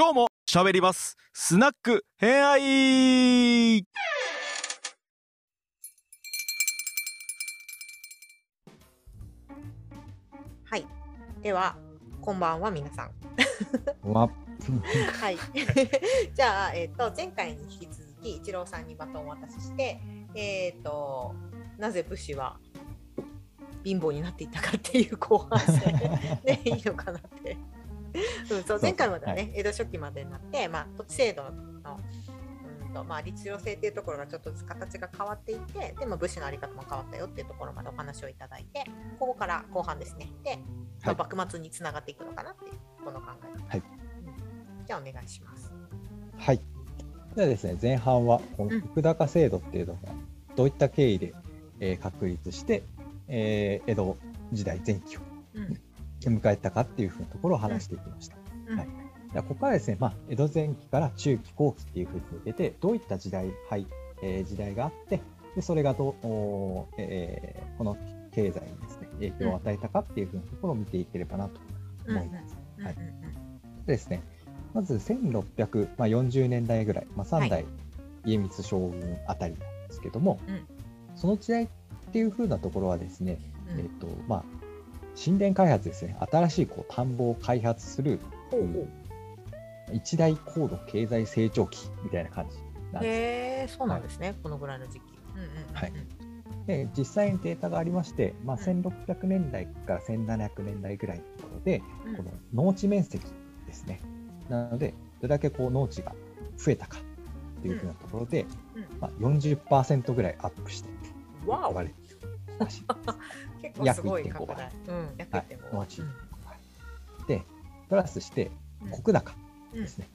今日も喋りますスナック偏愛はい。では、こんばんは、皆さん。わ はい。じゃあ、えっ、と、前回に引き続き、一郎さんにバトンをお渡しして、えっ、と、なぜ武士は貧乏になっていったかっていう後半戦でいいのかなって。うん、そう前回まではね、は江戸初期までになって、まあ、土地制度のうんと、まあ、律令制っていうところがちょっとずつ形が変わっていてでも武士のあり方も変わったよっていうところまでお話をいただいてここから後半ですね。で、まあはい。幕末につながっていくのかなっていうこの考え方、はい。うん。じゃあお願いします。はい。ではですね、前半はこのうん。石高制度っていうのがどういった経緯で、えー確立して、えー江戸時代前期をうん迎えたかっていうふうなところを話していきました。うん。はい。ここからですね、まあ、江戸前期から中期後期っていうふうに向けてどういった時代、はいえー時代があってでそれがどう、おーえーこの経済にですね影響を与えたかっていうふうなところを見ていければなと思います。はい。でですね、まず1640年代ぐらい、まあ、3代家光将軍あたりなんですけども、うん。その時代っていう風なところはですね、うん。えっとまあ、神殿開発ですね、新しいこう田んぼを開発する一大高度経済成長期みたいな感じなんうです。へえそうなんですね、このぐらいの時期。うんうんうんうん。はい。で実際にデータがありまして、まあ、うん。1600年代から1700年代ぐらいのところで、うん。この農地面積ですね。なので、どれだけこう農地が増えたかっていうふうなところで、うん。まあ、40%ぐらいアップしてわれて 結構すごい約1.5拡大。うん、約はい1.5。農地うんで、プラスしてうん国高うんですね。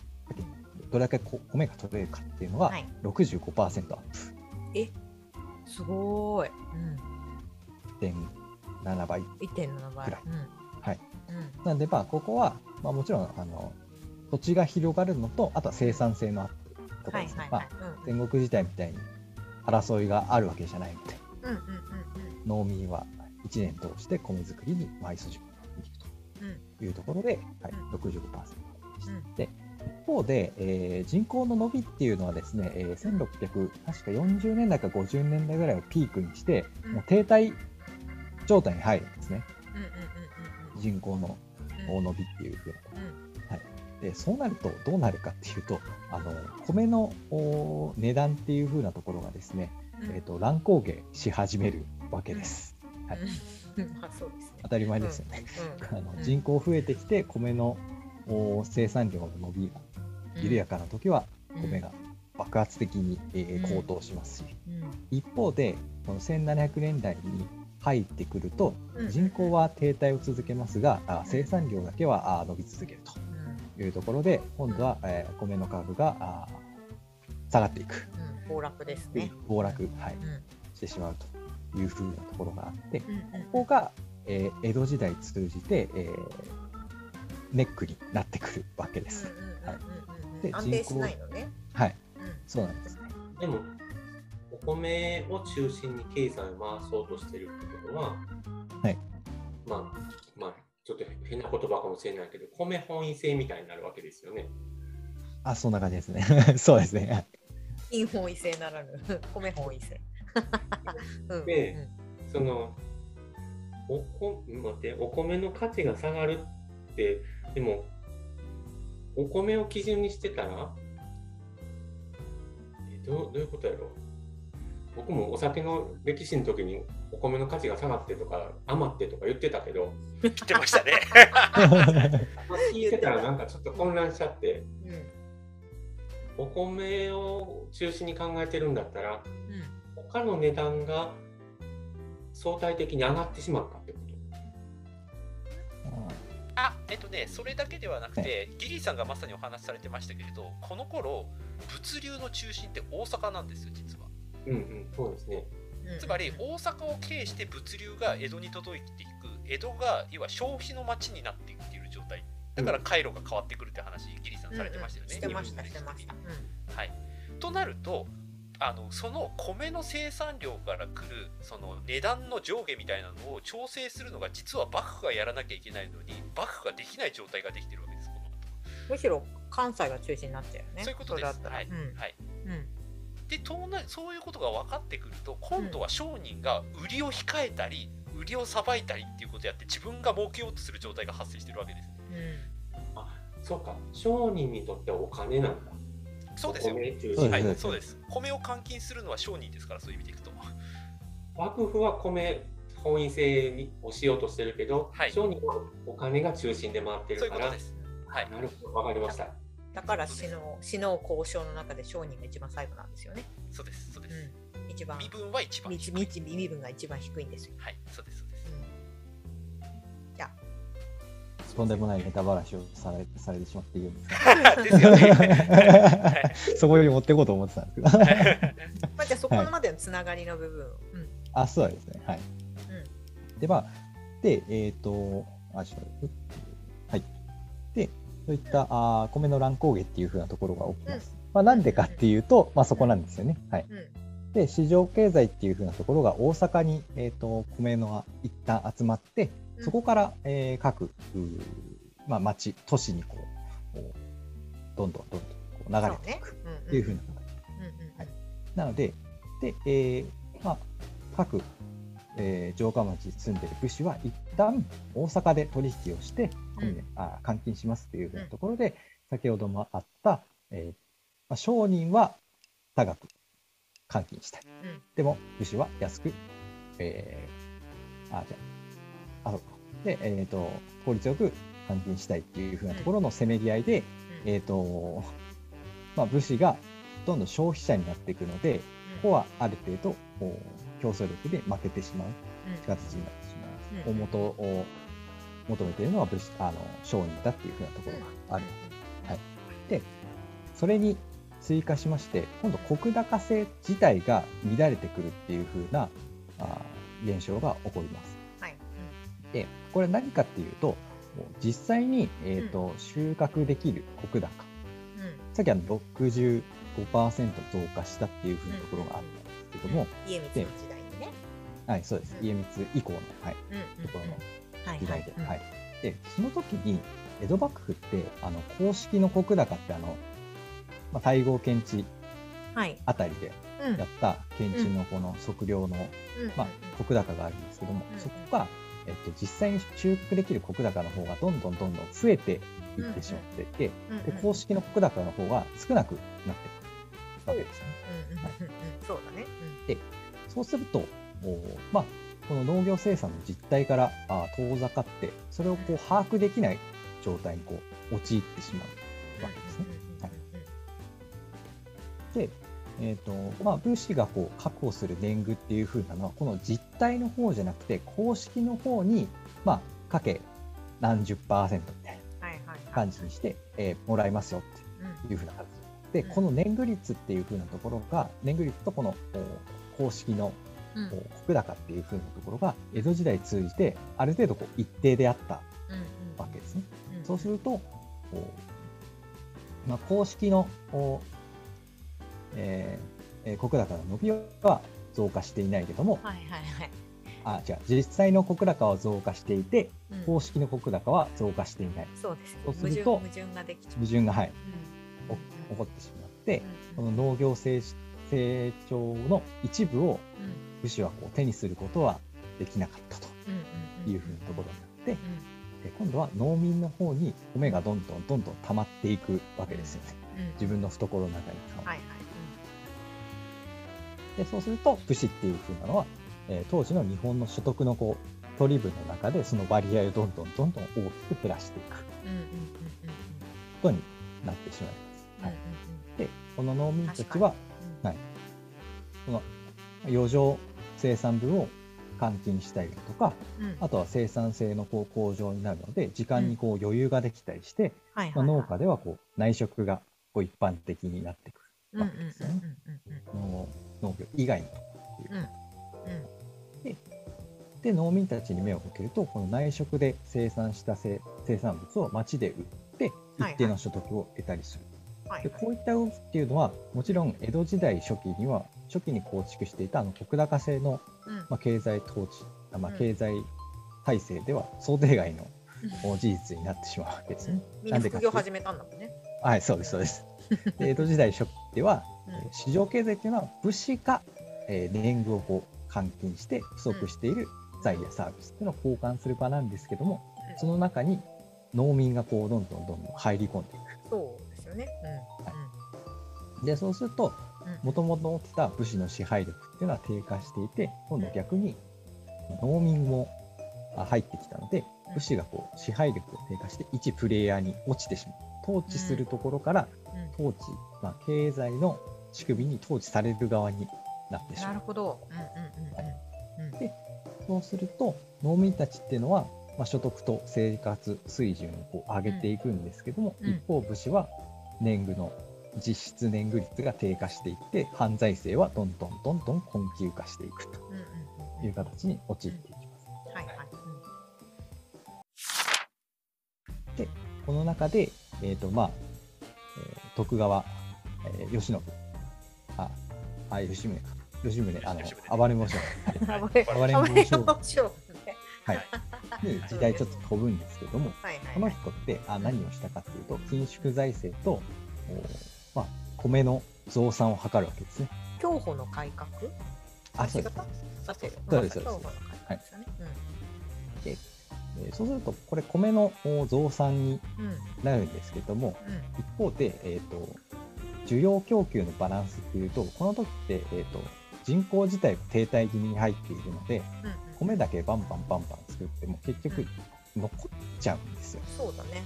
どれだけこ米が取れるかっていうのははい65%アッすごい。プ、1.7倍。うん、1.7倍。ぐらいうんはい。うんなんで、まあ、ここは、まあ、もちろんあの土地が広がるのと、あとは生産性のアップとかですね。まあはいはいはい。戦国時代みたいに争いがあるわけじゃないので、うんうんうん農民は1年通して米作りに毎筋込んでいくうんうん。というところで、はいうん。65%でした。うんで一方で、えー人口の伸びっていうのはですね、えー1600確か40年代か50年代ぐらいをピークにして、うん。もう停滞状態に入るんですね。人口のうん。大伸びっていうふうなうん。でそうなるとどうなるかっていうとあの米のお値段っていうふうなところがですね、うんえー、と乱高下し始めるわけです。はい。うん。まあそうですね。当たり前ですよね。うん。あのうん人口増えてきて米のお生産量の伸びが緩やかな時は米が爆発的に、えーうん。高騰しますし。うん。一方でこの1700年代に入ってくるとうん。人口は停滞を続けますがあ生産量だけはあ伸び続けるうん。というところで今度は、えー米の価格があ下がっていく。うん暴落ですね。暴落、はい、うんしてしまうというふうなところがあってこうんうんこが、えー江戸時代通じて、えーネックになってくるわけです。安定しないのね。はい、うんそうなんですね。でも、お米を中心に経済を回そうとしてるってことは、はいまあ、まあ、ちょっと変な言葉かもしれないけど、米本位制みたいになるわけですよね。あ、そんな感じですね。そうですね。金本位制ならぬ 米本位制。うんでそのおこ待ってお米の価値が下がるってでもお米を基準にしてたらえどうどういうことやろ僕もお酒の歴史の時にお米の価値が下がってとか余ってとか言ってたけど 言ってましたね。聞いてたらなんかちょっと混乱しちゃってうんうんお米を中心に考えてるんだったらうん。他の値段が相対的に上がってしまったってこと。あ、えっとね、それだけではなくて、ギリーさんがまさにお話しされてましたけれど、この頃物流の中心って大阪なんですよ、実は。うんうんそうですね。うん。つまり大阪を経して物流が江戸に届いていく。江戸が要は消費の街になっていくっていう状態だから回路が変わってくるって話ギリーさんされてましたよね、してました日してました。うん。はい、となるとあのその米の生産量から来るその値段の上下みたいなのを調整するのが実は幕府がやらなきゃいけないのに幕府ができない状態ができてるわけですこの後。むしろ関西が中心になっちゃうよね。そういうことです。れだったら。はい、うん。はい。うん。で東南そういうことが分かってくると今度は商人が売りを控えたり売りをさばいたりっていうことをやって自分が儲けようとする状態が発生してるわけですねうん。そうか。商人にとってはお金なんだ。そうですよ。お米中心そう。ですはいそうです。米を換金するのは商人ですからそういう意味でいくと。幕府は米本位制にをしようとしてるけど、はい。商人はお金が中心で回ってそうるから。いうことです。はい。なるほど。わかりました。だから死の死の交渉の中で商人が一番最後なんですよね。そうですそうです、うん、一番。身分は一番身分が一番低いんですよ。はいそうですとんでもないネタばらしをされされてしまっているんです が そこより持っていこうと思ってたんですけど。まあ、じゃあそこまでのつながりの部分を、うんあ、そうですね。はい。で、まあ、で、えっ、と、あ、ちょっと待って、はい。で、そういったあー米の乱高下っていうふうなところが起きます。まあ、なんでかっていうと、まあ、そこなんですよね。はい。うんで、市場経済っていうふうなところが大阪に、えっ、と、米の一旦集まって、うんそこから、えー各、まあ、町、都市にこう、どんどんどんどんこう流れていくっていうふうな形。はい。なので、で、えーまあ、各、えー城下町に住んでる武士は一旦大阪で取引をして、うん。米あ換金しますっていうふうなところで、先ほどもあった、えーまあ、商人は高く換金した。い。うん。でも武士は安く、えーあ、じゃあ。で、えっ、と、効率よく換金したいっていうふうなところのせめぎ合いで、うんえっ、と、まあ、武士がどんどん消費者になっていくので、ここはある程度競争力で負けてしまう形になってしまいます。うん大元を求めているのは武士あの商人だっていうふうなところがある。で、それに追加しまして、今度、国高制自体が乱れてくるっていうふうなあー現象が起こります。はいで、これ何かっていうと、実際に、えーと収穫できる国高、うん。うんさっきあの65%増加したっていうふうなところがあったんですけども、家光の時代にね。はい、そうです。うん。家光以降の、はい、うんうんところのはい時代で。うん。はい。で、その時に、江戸幕府って、あの、公式の石高って、あの、まあ、太閤検地はい。あたりでうん。やった検地のこの測量の、うん。まあ、石高があるんですけども、うん。そこが、えっと、実際に収穫できる石高の方がどんどんどんどん増えていってしまっていて、うん。うん。で、公式の石高の方が少なくなってくるわけですね。そうだね。そうすると、おまあ、この農業生産の実態からあ遠ざかって、それをこう把握できない状態にこう陥ってしまうわけですね。はい。で、えーとまあ、武士がこう確保する年貢っていう風なのは、この実態の方じゃなくて、公式の方に、まあ、かけ何十パーセントみたいな感じにして、えーもらいますよっていう風な形。で、うん。この年貢率っていう風なところが、年貢率とこのお公式のうん。うんこう石高っていう風なところが江戸時代通じてある程度こう一定であったわけですね。うん。そうすると、まあ、公式の、おえーえー石高の伸びは増加していないけども、はいはいはい。あ違う実際の石高は増加していて、うん公式の石高は増加していない。そうです。そうすると矛盾矛盾ができちゃう。矛盾が、はい、うんお起こってしまって、こうんの農業成成長の一部をうん武士はこう手にすることはできなかったというふうなところになって、うんで今度は農民の方に米がどんどんどんどん溜まっていくわけですよね。うん自分の懐の中にはいはい。でそうすると武士っていう風なのは、えー当時の日本の所得のこう取り分の中でその割合をどんどんどんどん大きく減らしていくことになってしまいます。うんはい、うんでこの農民たちはうんはい。この余剰生産分を換金したりだとかうん。あとは生産性のこう向上になるので時間にこう余裕ができたりして、農家ではこう内食がこう一般的になってくるわけですよね。農農業以外のう。ん。うん。で農民たちに目を向けるとこの内食で生産した生生産物を町で売ってはい一定の所得を得たりする、はいでこういった動きっていうのはもちろん江戸時代初期には初期に構築していたあの石高制の、うん。まあ、経済統治、あまあ、うん。経済体制では想定外の事実になってしまうわけですね。みんな副業始めたんだもんね。はい、そうです、そうです。で江戸時代初期では、市場経済っていうのは武士が、えー年貢をこう換金して不足している財やサービスっていうのを交換する場なんですけども、うん。その中に農民がこうどんどんどんどん入り込んでいそうですよね。く。で、そうすると、うん。うんもともと持ってた武士の支配力っていうのは低下していて、今度逆に農民もあ入ってきたので、武士がこう支配力が低下して一プレイヤーに落ちてしまう。統治するところからうん統治、まあ、経済の仕組みに統治される側になってしなまう。るほど。うんうんうんうんうん。でそうすると農民たちっていうのは、まあ、所得と生活水準をこう上げていくんですけども、うん一方武士は年貢の実質年貢率が低下していって犯罪性はどんどんどんどん困窮化していくとうんうんうんうんいう形に陥っていきます。はいはい。この中で、えーとまあえー徳川、えー慶喜ああ吉宗か吉宗あの吉宗暴れん坊将うん。はい暴れん暴れん坊将坊将ね。はいに時代ちょっと飛ぶんですけども、はいはい。この人ってあ何をしたかというと緊縮財政と、おまあ、米の増産を図るわけですね。競歩の改革？あそうです。そうです競歩の改革ですよね。えーそうするとこれ米のお増産になるんですけどもうん一方で、えー、と需要供給のバランスっていうとこの時って、えー、と人口自体が停滞気味に入っているのでうんうん。米だけバンバンバンバン作っても結局残っちゃうんですよそうだね。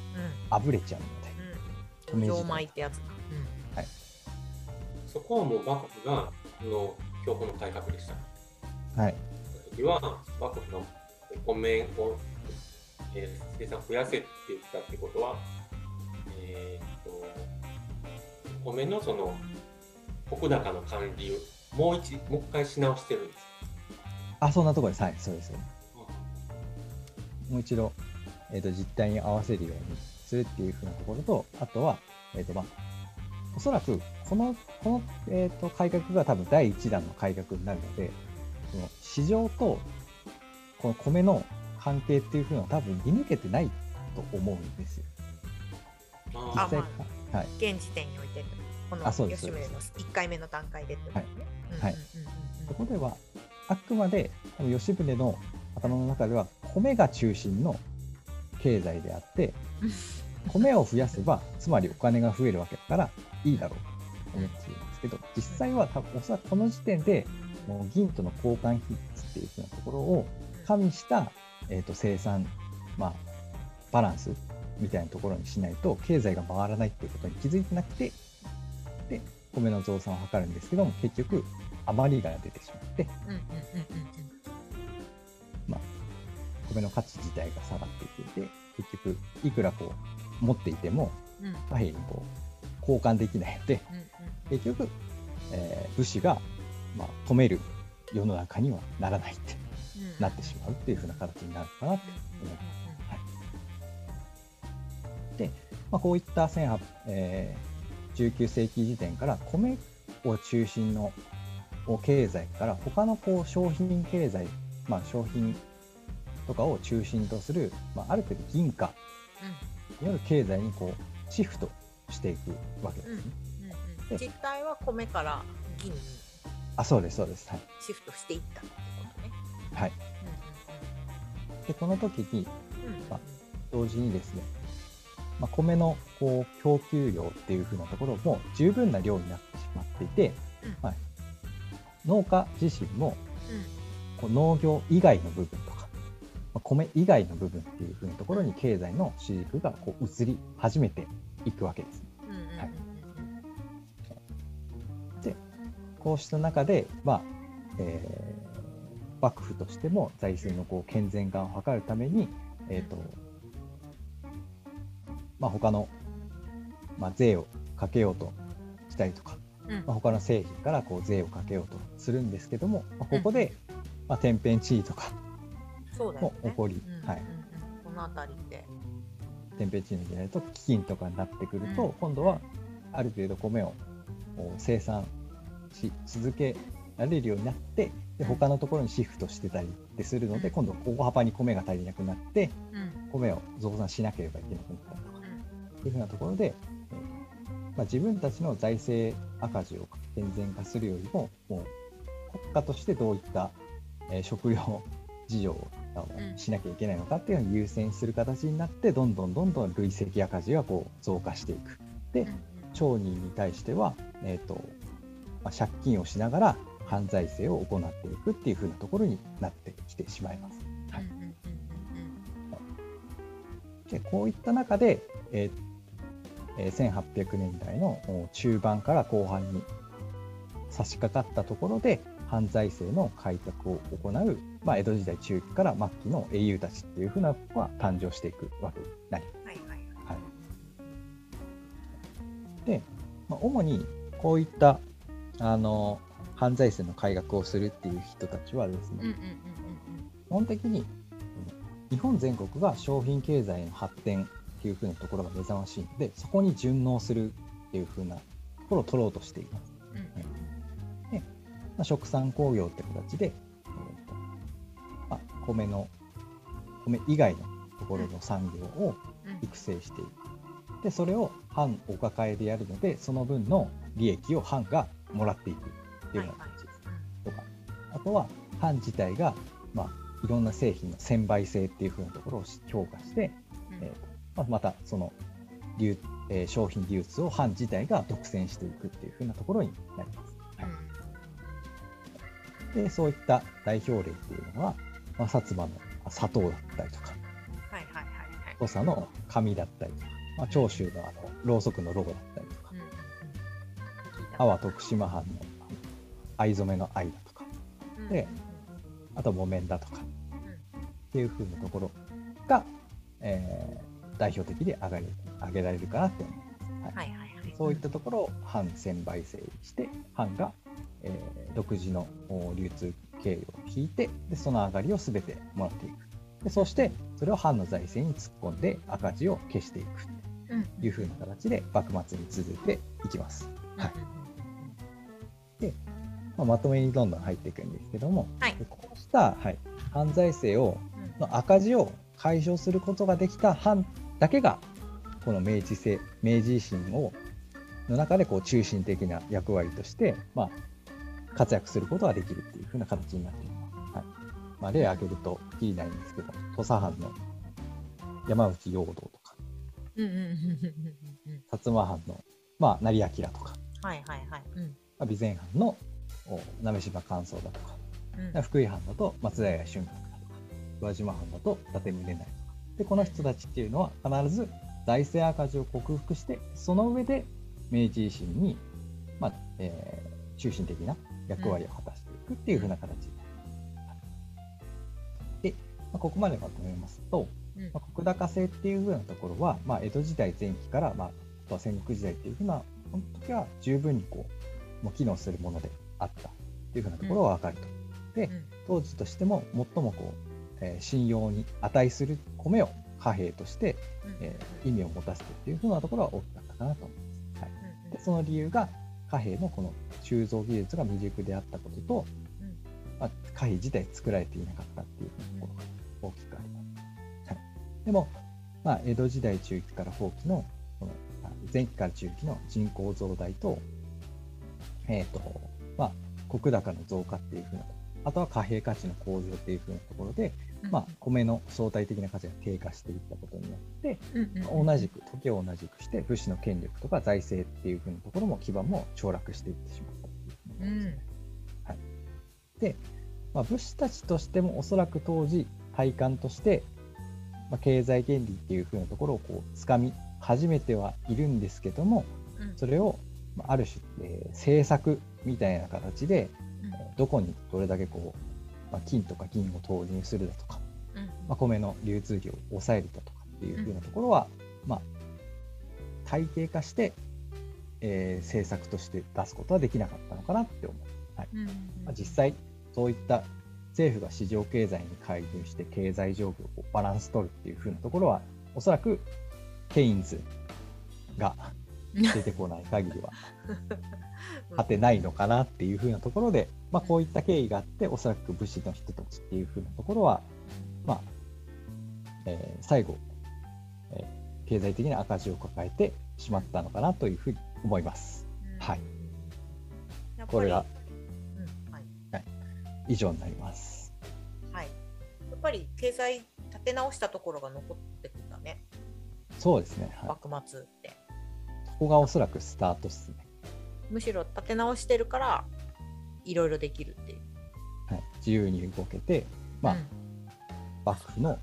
あぶれちゃうので。うん。米ってやつだ。そこはもう幕府があの競歩の改革でした。はい、時は幕府がお米を、えー生産増やせって言ったってことは、えー、とお米のその石高の管理をもう一もう一回し直してるんです。あそんなところですはいそうですよねもう一度、えー、と実態に合わせるようにするっていうふうなところと、あとは、えっ、と、まあ、おそらく、この、この、えっ、と、改革が多分第一弾の改革になるので、その市場と、この米の関係っていうふうなのは多分見抜けてないと思うんですよ。実あ際あ、はい。現時点においてこの吉宗の1回目の段階でってことね。はいそこでは、あくまで、多分吉宗の頭の中では、米が中心の経済であって、米を増やせば、つまりお金が増えるわけだから、いいだろうと思っているんですけど、実際は多分おそらくこの時点で、もう銀との交換比率っていうふうなところを加味した、えー、と生産、まあ、バランスみたいなところにしないと、経済が回らないっていうことに気づいてなくて、で、米の増産を図るんですけども、結局、余りが出てしまって、うんうんうん米の価値自体が下がっていっていて、結局、いくらこう、持っていても、貨幣にこう、交換できないので、結局、えー武士が、まあ、止める世の中にはならないって。うんなってしまうっていうふうな形になるかなと思います。まあ、こういった18、えー19世紀時点から米を中心のお経済から他のこう商品経済、まあ、商品とかを中心とする、まあ、ある程度銀貨による経済にこうシフトしていくわけですね。うんうんうん実態は米から銀にあそうですそうです。はいシフトしていった。はい、でこの時にうん。うんうんあ同時にですね、まあ、米のこう供給量っていう風なところも十分な量になってしまっていて、うん。はい、農家自身もうん。こう農業以外の部分とか、まあ米以外の部分っていう風なところに経済の主軸がこう移り始めていくわけです。はい。こうした中で、まあえー幕府としても財政のこう健全化を図るために、えーとまあ、他の、まあ、税をかけようとしたりとか、うん。まあ、他の製品からこう税をかけようとするんですけども、まあ、ここで、まあ、天変地異とかそうだよね。も起こり、はいうんうんうん。この辺りで。天変地異の時代と飢饉とかになってくると、うん。今度はある程度米を生産し続けられるようになってでうん。他のところにシフトしてたりってするので、今度大幅に米が足りなくなってうん。米を増産しなければいけなくなった。りとかうん。っていうふうなところで、えーまあ、自分たちの財政赤字を健全化するよりも、もう国家としてどういった、えー食料事情をうんしなきゃいけないのかっていうのを優先する形になって、どんどんどんどん累積赤字がこう増加していく。で、うん。町人に対しては、えーとまあ、借金をしながら犯罪性を行っていくっていう風なところになってきてしまいます。はいでこういった中で、えーえー1800年代のお中盤から後半に差し掛かったところで犯罪性の改革を行う、まあ、江戸時代中期から末期の英雄たちっていうふうなのが誕生していくわけになります。いはいはいで、まあ、主にこういったあの犯罪性の改革をするっていう人たちはですね、基本的にうん日本全国が商品経済の発展っていう風なところが目覚ましいのでそこに順応するっていう風なところを取ろうとしています。うんうんまあ、食産工業って形で、えーとまあ、米の米以外のところの産業をうん育成していく。でそれを藩お抱えでやるのでその分の利益を藩がもらっていくいうような形です。とかあとは藩自体が、まあ、いろんな製品の専売性っていう風なところを評価して、うん。えーまあ、またその流、えー商品流通を藩自体が独占していくっていう風なところになります。はい。でそういった代表例っていうのは、まあ、薩摩の砂糖だったりとかはいはいはいはい。土佐の紙だったりとか、まあ、長州のあのろうそくのロゴだったりとかうん阿波徳島藩の藍染めの藍だとか。うん。であと木綿だとか。っていう風なところが、えー代表的で挙がげられるかなって思います。はい。はいはいはい。そういったところを反専売制にして、藩が、えー独自のお流通経路を引いてで、その上がりをすべてもらっていく。でそして、それを藩の財政に突っ込んで赤字を消していくうんというふうな形で幕末に続いていきます。はいまあ、まとめにどんどん入っていくんですけども、はい。でこうした、はい、犯罪性をうん。の赤字を解消することができた藩だけがこの明治政明治維新をの中でこう中心的な役割として、まあ、活躍することができるっていうふうな形になっています。はい。まあ、例を挙げるときりないんですけど土佐藩の山内陽道とか。薩摩藩の、まあ、成明とか、はいはいはい。うん。まあ、備前藩のお鍋島寛宗だとか。うん。福井藩だと松平春閣だとか。宇和島藩だと伊達宗成とか。でこの人たちっていうのは必ず財政赤字を克服してその上で明治維新に、まあえー中心的な役割を果たしていくっていうふうな形で、まあ、ここまでまとめますと、うん。まあ、石高制っていうふうなところは、まあ、江戸時代前期から、まあ、あとは戦国時代っていうふうなこの時は十分にこうもう機能するものであったっていうふうなところが分かると。でうん当時としても最もこう、えー信用に値する米を貨幣として、えー意味を持たせてっていうふうなところは大きかったかなと思います。はい、うんでその理由が貨幣のこの鋳造技術が未熟であったことと、うんまあ、貨幣自体作られていなかったっていうところが大きくあります。はい、でも、まあ、江戸時代中期から後期のこのあ前期から中期の人口増大と,、えーとまあ、石高の増加っていうふうなあとは貨幣価値の向上っていうふうなところで、うん。まあ、米の相対的な価値が低下していったことによって、うんうん同じく時を同じくして武士の権力とか財政っていうふうなところも基盤も凋落していってしまったっていうふうですね。はい、で、まあ、武士たちとしてもおそらく当時体感として、まあ、経済原理っていうふうなところをこう掴み始めてはいるんですけどもうん。それをまあある種、えー政策みたいな形でうん。えーどこにどれだけこう、まあ、金とか銀を投入するだとか、うん。まあ、米の流通量を抑えるだとかっていうふうなところは、まあ、体系化して、えー政策として出すことはできなかったのかなって思う。はい。うん。まあ、実際そういった政府が市場経済に介入して経済状況をバランス取るっていうふうなところはおそらくケインズが出てこない限りは果てないのかなっていうふうなところで、まあ、こういった経緯があっておそらく武士の人たちっていうふうなところは、まあえー最後、えー経済的な赤字を抱えてしまったのかなというふうに思います。はいこれがうんはい以上になります。はい。やっぱり経済立て直したところが残ってくんだね。そうですね。はい、幕末って。ここがおそらくスタートですね。むしろ立て直してるからいろいろできるっていう。はい、自由に動けて、まあ、うん幕府の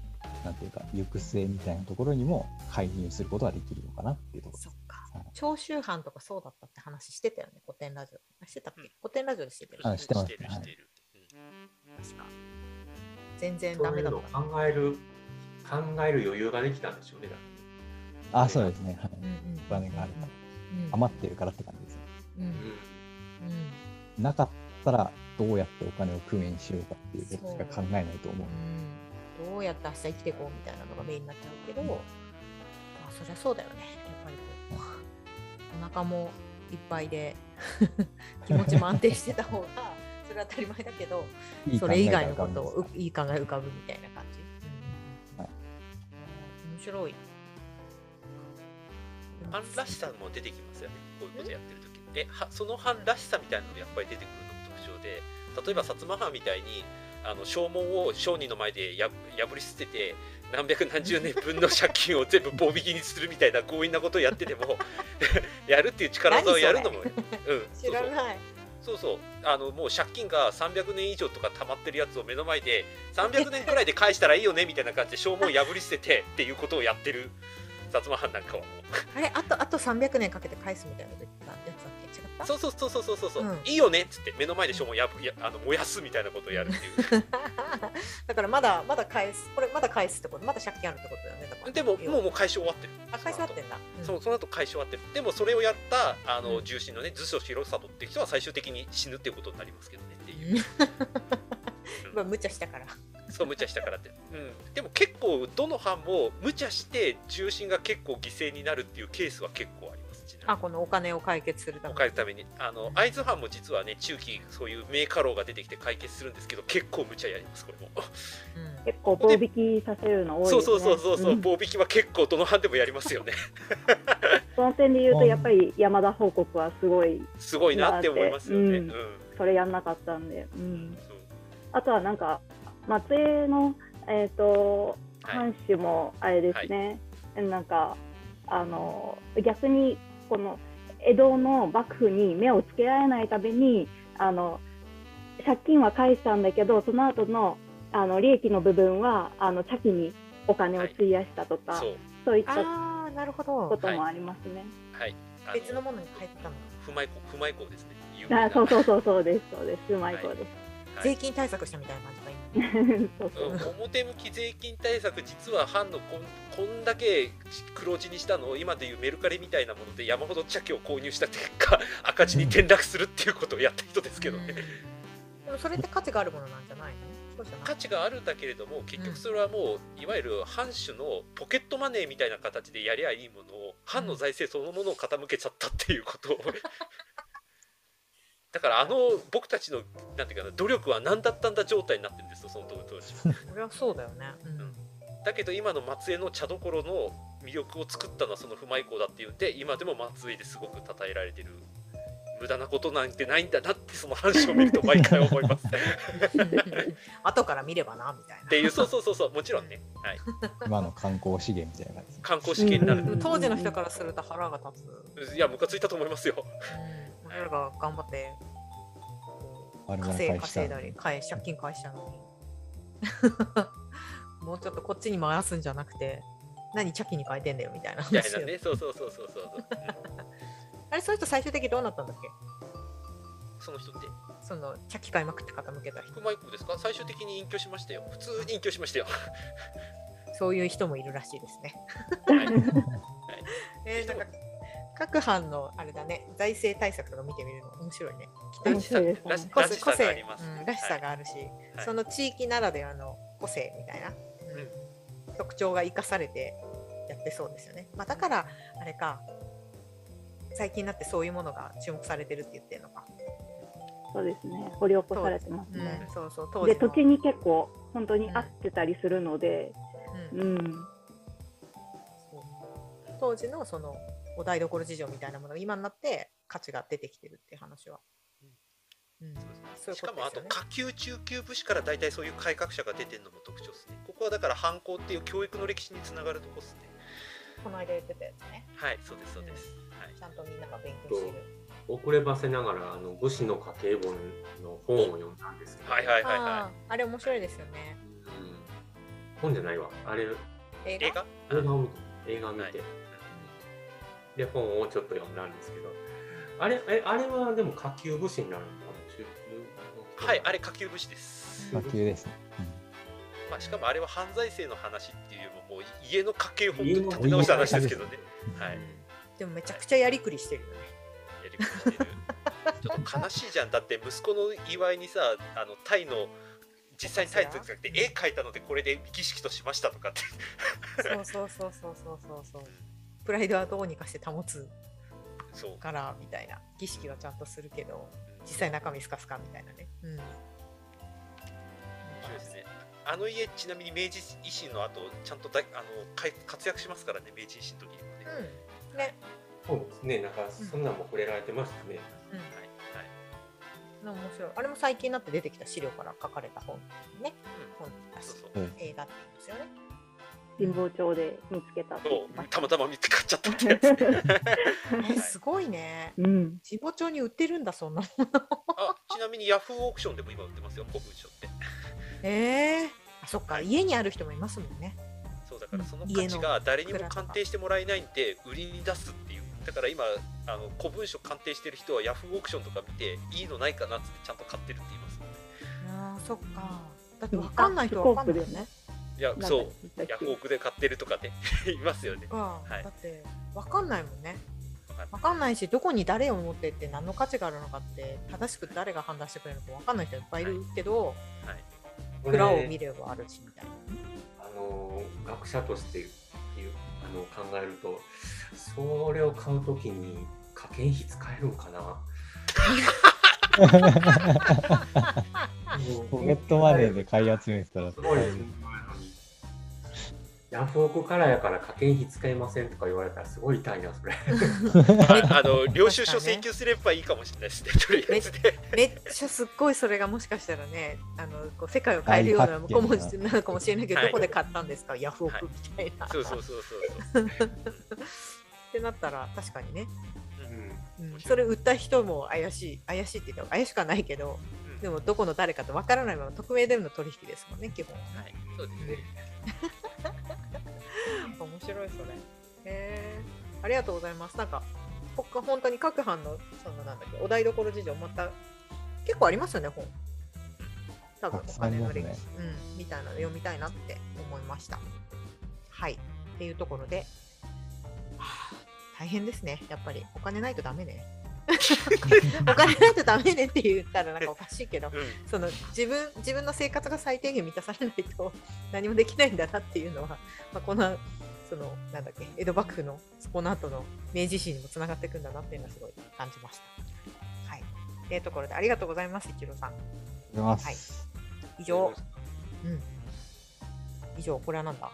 なんていうか行く末みたいなところにも介入することができるのかなっていうところ。そっかはい。長州藩とかそうだったって話してたよね、古典ラジオ。あしてたっけ、うん古典ラジオでしてたよしてますしてるはいしてる、うん確か。全然そういうのをダメだった。考える、考える余裕ができたんでしょうね。だからあ、そうですね。はい、うんうん。お金があるから。うん。余ってるからって感じです。ね。うん。うん。うん。なかったらどうやってお金を工面しようかっていうことしか考えないと思う。うん。どうやって明日生きていこうみたいなのがメインになっちゃうけど、まあ、そりゃそうだよね。やっぱりこう、お腹もいっぱいで 気持ちも安定してた方が、それは当たり前だけど、いい考それ以外のことをいい考え浮かぶみたいな感じ。はい。面白い。藩らしさも出てきますよね。こういうことやってる時えはその藩らしさみたいなのがやっぱり出てくるのも特徴で例えば薩摩藩みたいにあの証文を商人の前でや破り捨てて何百何十年分の借金を全部棒引きにするみたいな強引なことをやってでも やるっていう力技をやるのも、うん、知らない。そうそう。そうあのもう借金が300年以上とか溜まってるやつを目の前で300年くらいで返したらいいよねみたいな感じで証文を破り捨ててっていうことをやってる薩摩藩なんかはもう。あれ？あとあと300年かけて返すみたいなこと言ったやつだっけ？違った？そうそうそうそうそうそうそう、うん。いいよねっつって目の前で証文やぶやあの燃やすみたいなことをやるっていう。だからまだまだ返すこれまだ返すってこと？まだ借金あるってことだよね？だから。でももうもう返し終わってる。あ返し終わってんだ、うん。そうその後返し終わってる。でもそれをやったあの、うん。重臣のね図書広里っていう人は最終的に死ぬっていうことになりますけどねっていう、まあ無茶したからそう無茶したからって、うん、でも結構どの藩も無茶して重臣が結構犠牲になるっていうケースは結構ありますあこのお金を解決するためお金のために。あの会津藩も実はね中期そういう名家老が出てきて解決するんですけど結構無茶やりますこれも。うん。結構棒引きさせるの多いですね。そうそうそうそうそう、ん。棒引きは結構どの藩でもやりますよね。その点で言うとやっぱり山田報告はすごいすごいなって思いますよね、ううんん。それやんなかったんで、うん、そう。あとはなんか松江のえっ、とはい。藩主もあれですね、なんかあの逆にこの江戸の幕府に目をつけられないためにあの借金は返したんだけどその後のあの利益の部分はあの茶器にお金を費やしたとか、そうそういったああなるほこどともありますね。はい。あ別のものに変えてたの。不米港不米港ですね。あそうそうそうそうです。そうです。うまい子です。はい。税金対策したみたいな感じか今。表向き税金対策実は藩のこんこんだけ黒字にしたのを今でいうメルカリみたいなもので山ほど茶器を購入した結果 赤字に転落するっていうことをやった人ですけどね、うん。でもそれって価値があるものなんじゃないの？価値があるんだけれども結局それはもういわゆる藩主のポケットマネーみたいな形でやりゃいいものを藩の財政そのものを傾けちゃったっていうことをだからあの僕たちのなんていうかな努力は何だったんだ状態になってるんですよその当時。は それはそうだよね、うん。だけど今の松江の茶どころの魅力を作ったのはその不米港だっていうんで今でも松江ですごく称えられてる。無駄なことなんてないんだなってその話を見ると毎回思います。っ 後から見ればなみたいな。ていうそうそうそうそうもちろんね、はい、今の観光資源みたいな感じ。観光資源になる。当時の人からすると腹が立つ、いやムカついたと思いますよ。うん、俺らが頑張って稼い返した稼いだり返借金返したのに。もうちょっとこっちに回すんじゃなくて何茶器に変えてんだよみたいなみたい話よなね。そうそうそうそうそう あれそういう人最終的にどうなったんだっけ？うんその人って？その茶器買いまくって傾けた人。不米港ですか？最終的に隠居しましたよ。普通に隠居しましたよ。そういう人もいるらしいですね。はい。えー、なんか各藩のあれだね財政対策とか見てみるの面白いね。面白いですね。個性個性。らしさがあるし、はい。その地域ならではの個性みたいな、うん。特徴が生かされてやってそうですよね、まあ、だからあれか最近になってそういうものが注目されてるって言ってるのか、そうですね。掘り起こされてますうんね。そうそう当で土地に結構本当に合ってたりするので、うん。うん、そう。当時のそのお台所事情みたいなものが今になって価値が出てきてるっていう話は。うん、そういうしか。もあと下級中級武士から大体そういう改革者が出てるのも特徴ですね。ここはだから反抗っていう教育の歴史につながるとこですね。この間言ってたやつね。はいそうですそうです、はい。ちゃんとみんなが勉強してる。遅ればせながらあの武士の家計本の本を読んだんですけど、はいはいはいあはああれ面白いですよね。うん。本じゃないわ。あれ映画？い映画？映画を見て映画を見て、はいで本をちょっと読んだんですけど。あれえあれはでも下級武士になるのかな中級の。人はいあれ下級武士です、下級ですね。まあ、しかもあれは犯罪性の話っていうよりももう家の家計を本当に立て直した話ですけどね。はい。でもめちゃくちゃやりくりしてるよね。やりくりしてるちょっと悲しいじゃん。だって息子の祝いにさあのタイの実際にタイツじゃなくて絵描いたのでこれで儀式としましたとかって。そうそうそうそうそうそう。そう。プライドはどうにかして保つそうからみたいな儀式はちゃんとするけど実際中身スカスカみたいなね。うん。面白いですねあの家ちなみに明治維新の後ちゃんとだいあのかい活躍しますからね明治維新の時にもね、はいうん。ね。そうですねなんかそんなんも触れられてましたね、うん。はい面白い。あれも最近になって出てきた資料から書かれた本ね。本だしそうそううん映画って言うんですよね。神保町で見つけたそうたまたま見つかっちゃったってやつねえ すごいね。うん。神保町に売ってるんだそんなもの。あちなみにヤフーオークションでも今売ってますよ古文書ってええあそっか家にある人もいますもんね。そうだからそのうん価値が誰にも鑑定してもらえないんで売りに出すっていうだから今あの古文書鑑定してる人はヤフーオークションとか見ていいのないかなっつってちゃんと買ってるって言いますああそっか。だってわかんない人はわかんないよね。いやそう。ヤフオクで買ってるとかね いますよね。か、はい。だってわかんないもんね。わかんない。しどこに誰を持ってって何の価値があるのかって正しく誰が判断してくれるのかわかんない人いっぱいいるけど、はい。これ裏を見ればあるしみたいな。あの学者としていうあの考えるとそれを買うときに家計費使えるんかな？ポケットマネーで買い集めてたらすごいしんどいのにヤフオクからやから家計費使えませんとか言われたらすごい痛いなそれ。あ あの領収書請求すればいいかもしれないですねとりあえず。ねめっちゃすっごいそれがもしかしたらねあのこう世界を変えるような大もこも発見だなのかもしれないけど、はい。どこで買ったんですか？ヤフオクみたいな。そうそうそうそうそう。ってなったら確かにね、うん。うん、それ売った人も怪しい怪しいって言ったら怪しくはないけどうん。でもどこの誰かとわからないまま匿名での取引ですもんね基本はね。はい。そうですね 面白いそれ。へえありがとうございます。なんか他本当に各班のそのなんだっけお台所事情また結構ありますよね本。多分お金の歴史、うんみたいなの読みたいなって思いました。はいっていうところで、はあ大変ですねやっぱりお金ないとダメね。お金ないとダメねって言ったらなんかおかしいけどうんその自分自分の生活が最低限満たされないと 何もできないんだなっていうのは、まあ、このそのなんだっけ江戸幕府のこの後の明治維新にもつながっていくんだなっていうのはすごい感じました。はい。というところでありがとうございます一郎さん。います。以上、うん。以上これはなんだ？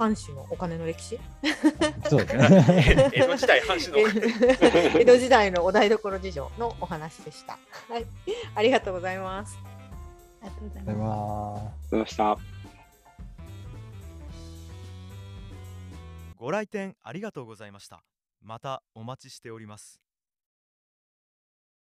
藩主のお金の歴史？そうですね。江戸時代藩主の 江戸時代のお台所事情のお話でした。はい。ありがとうございます。ありがとうございありがとうます。ございます。ございましたご来店ありがとうございましたまたお待ちしております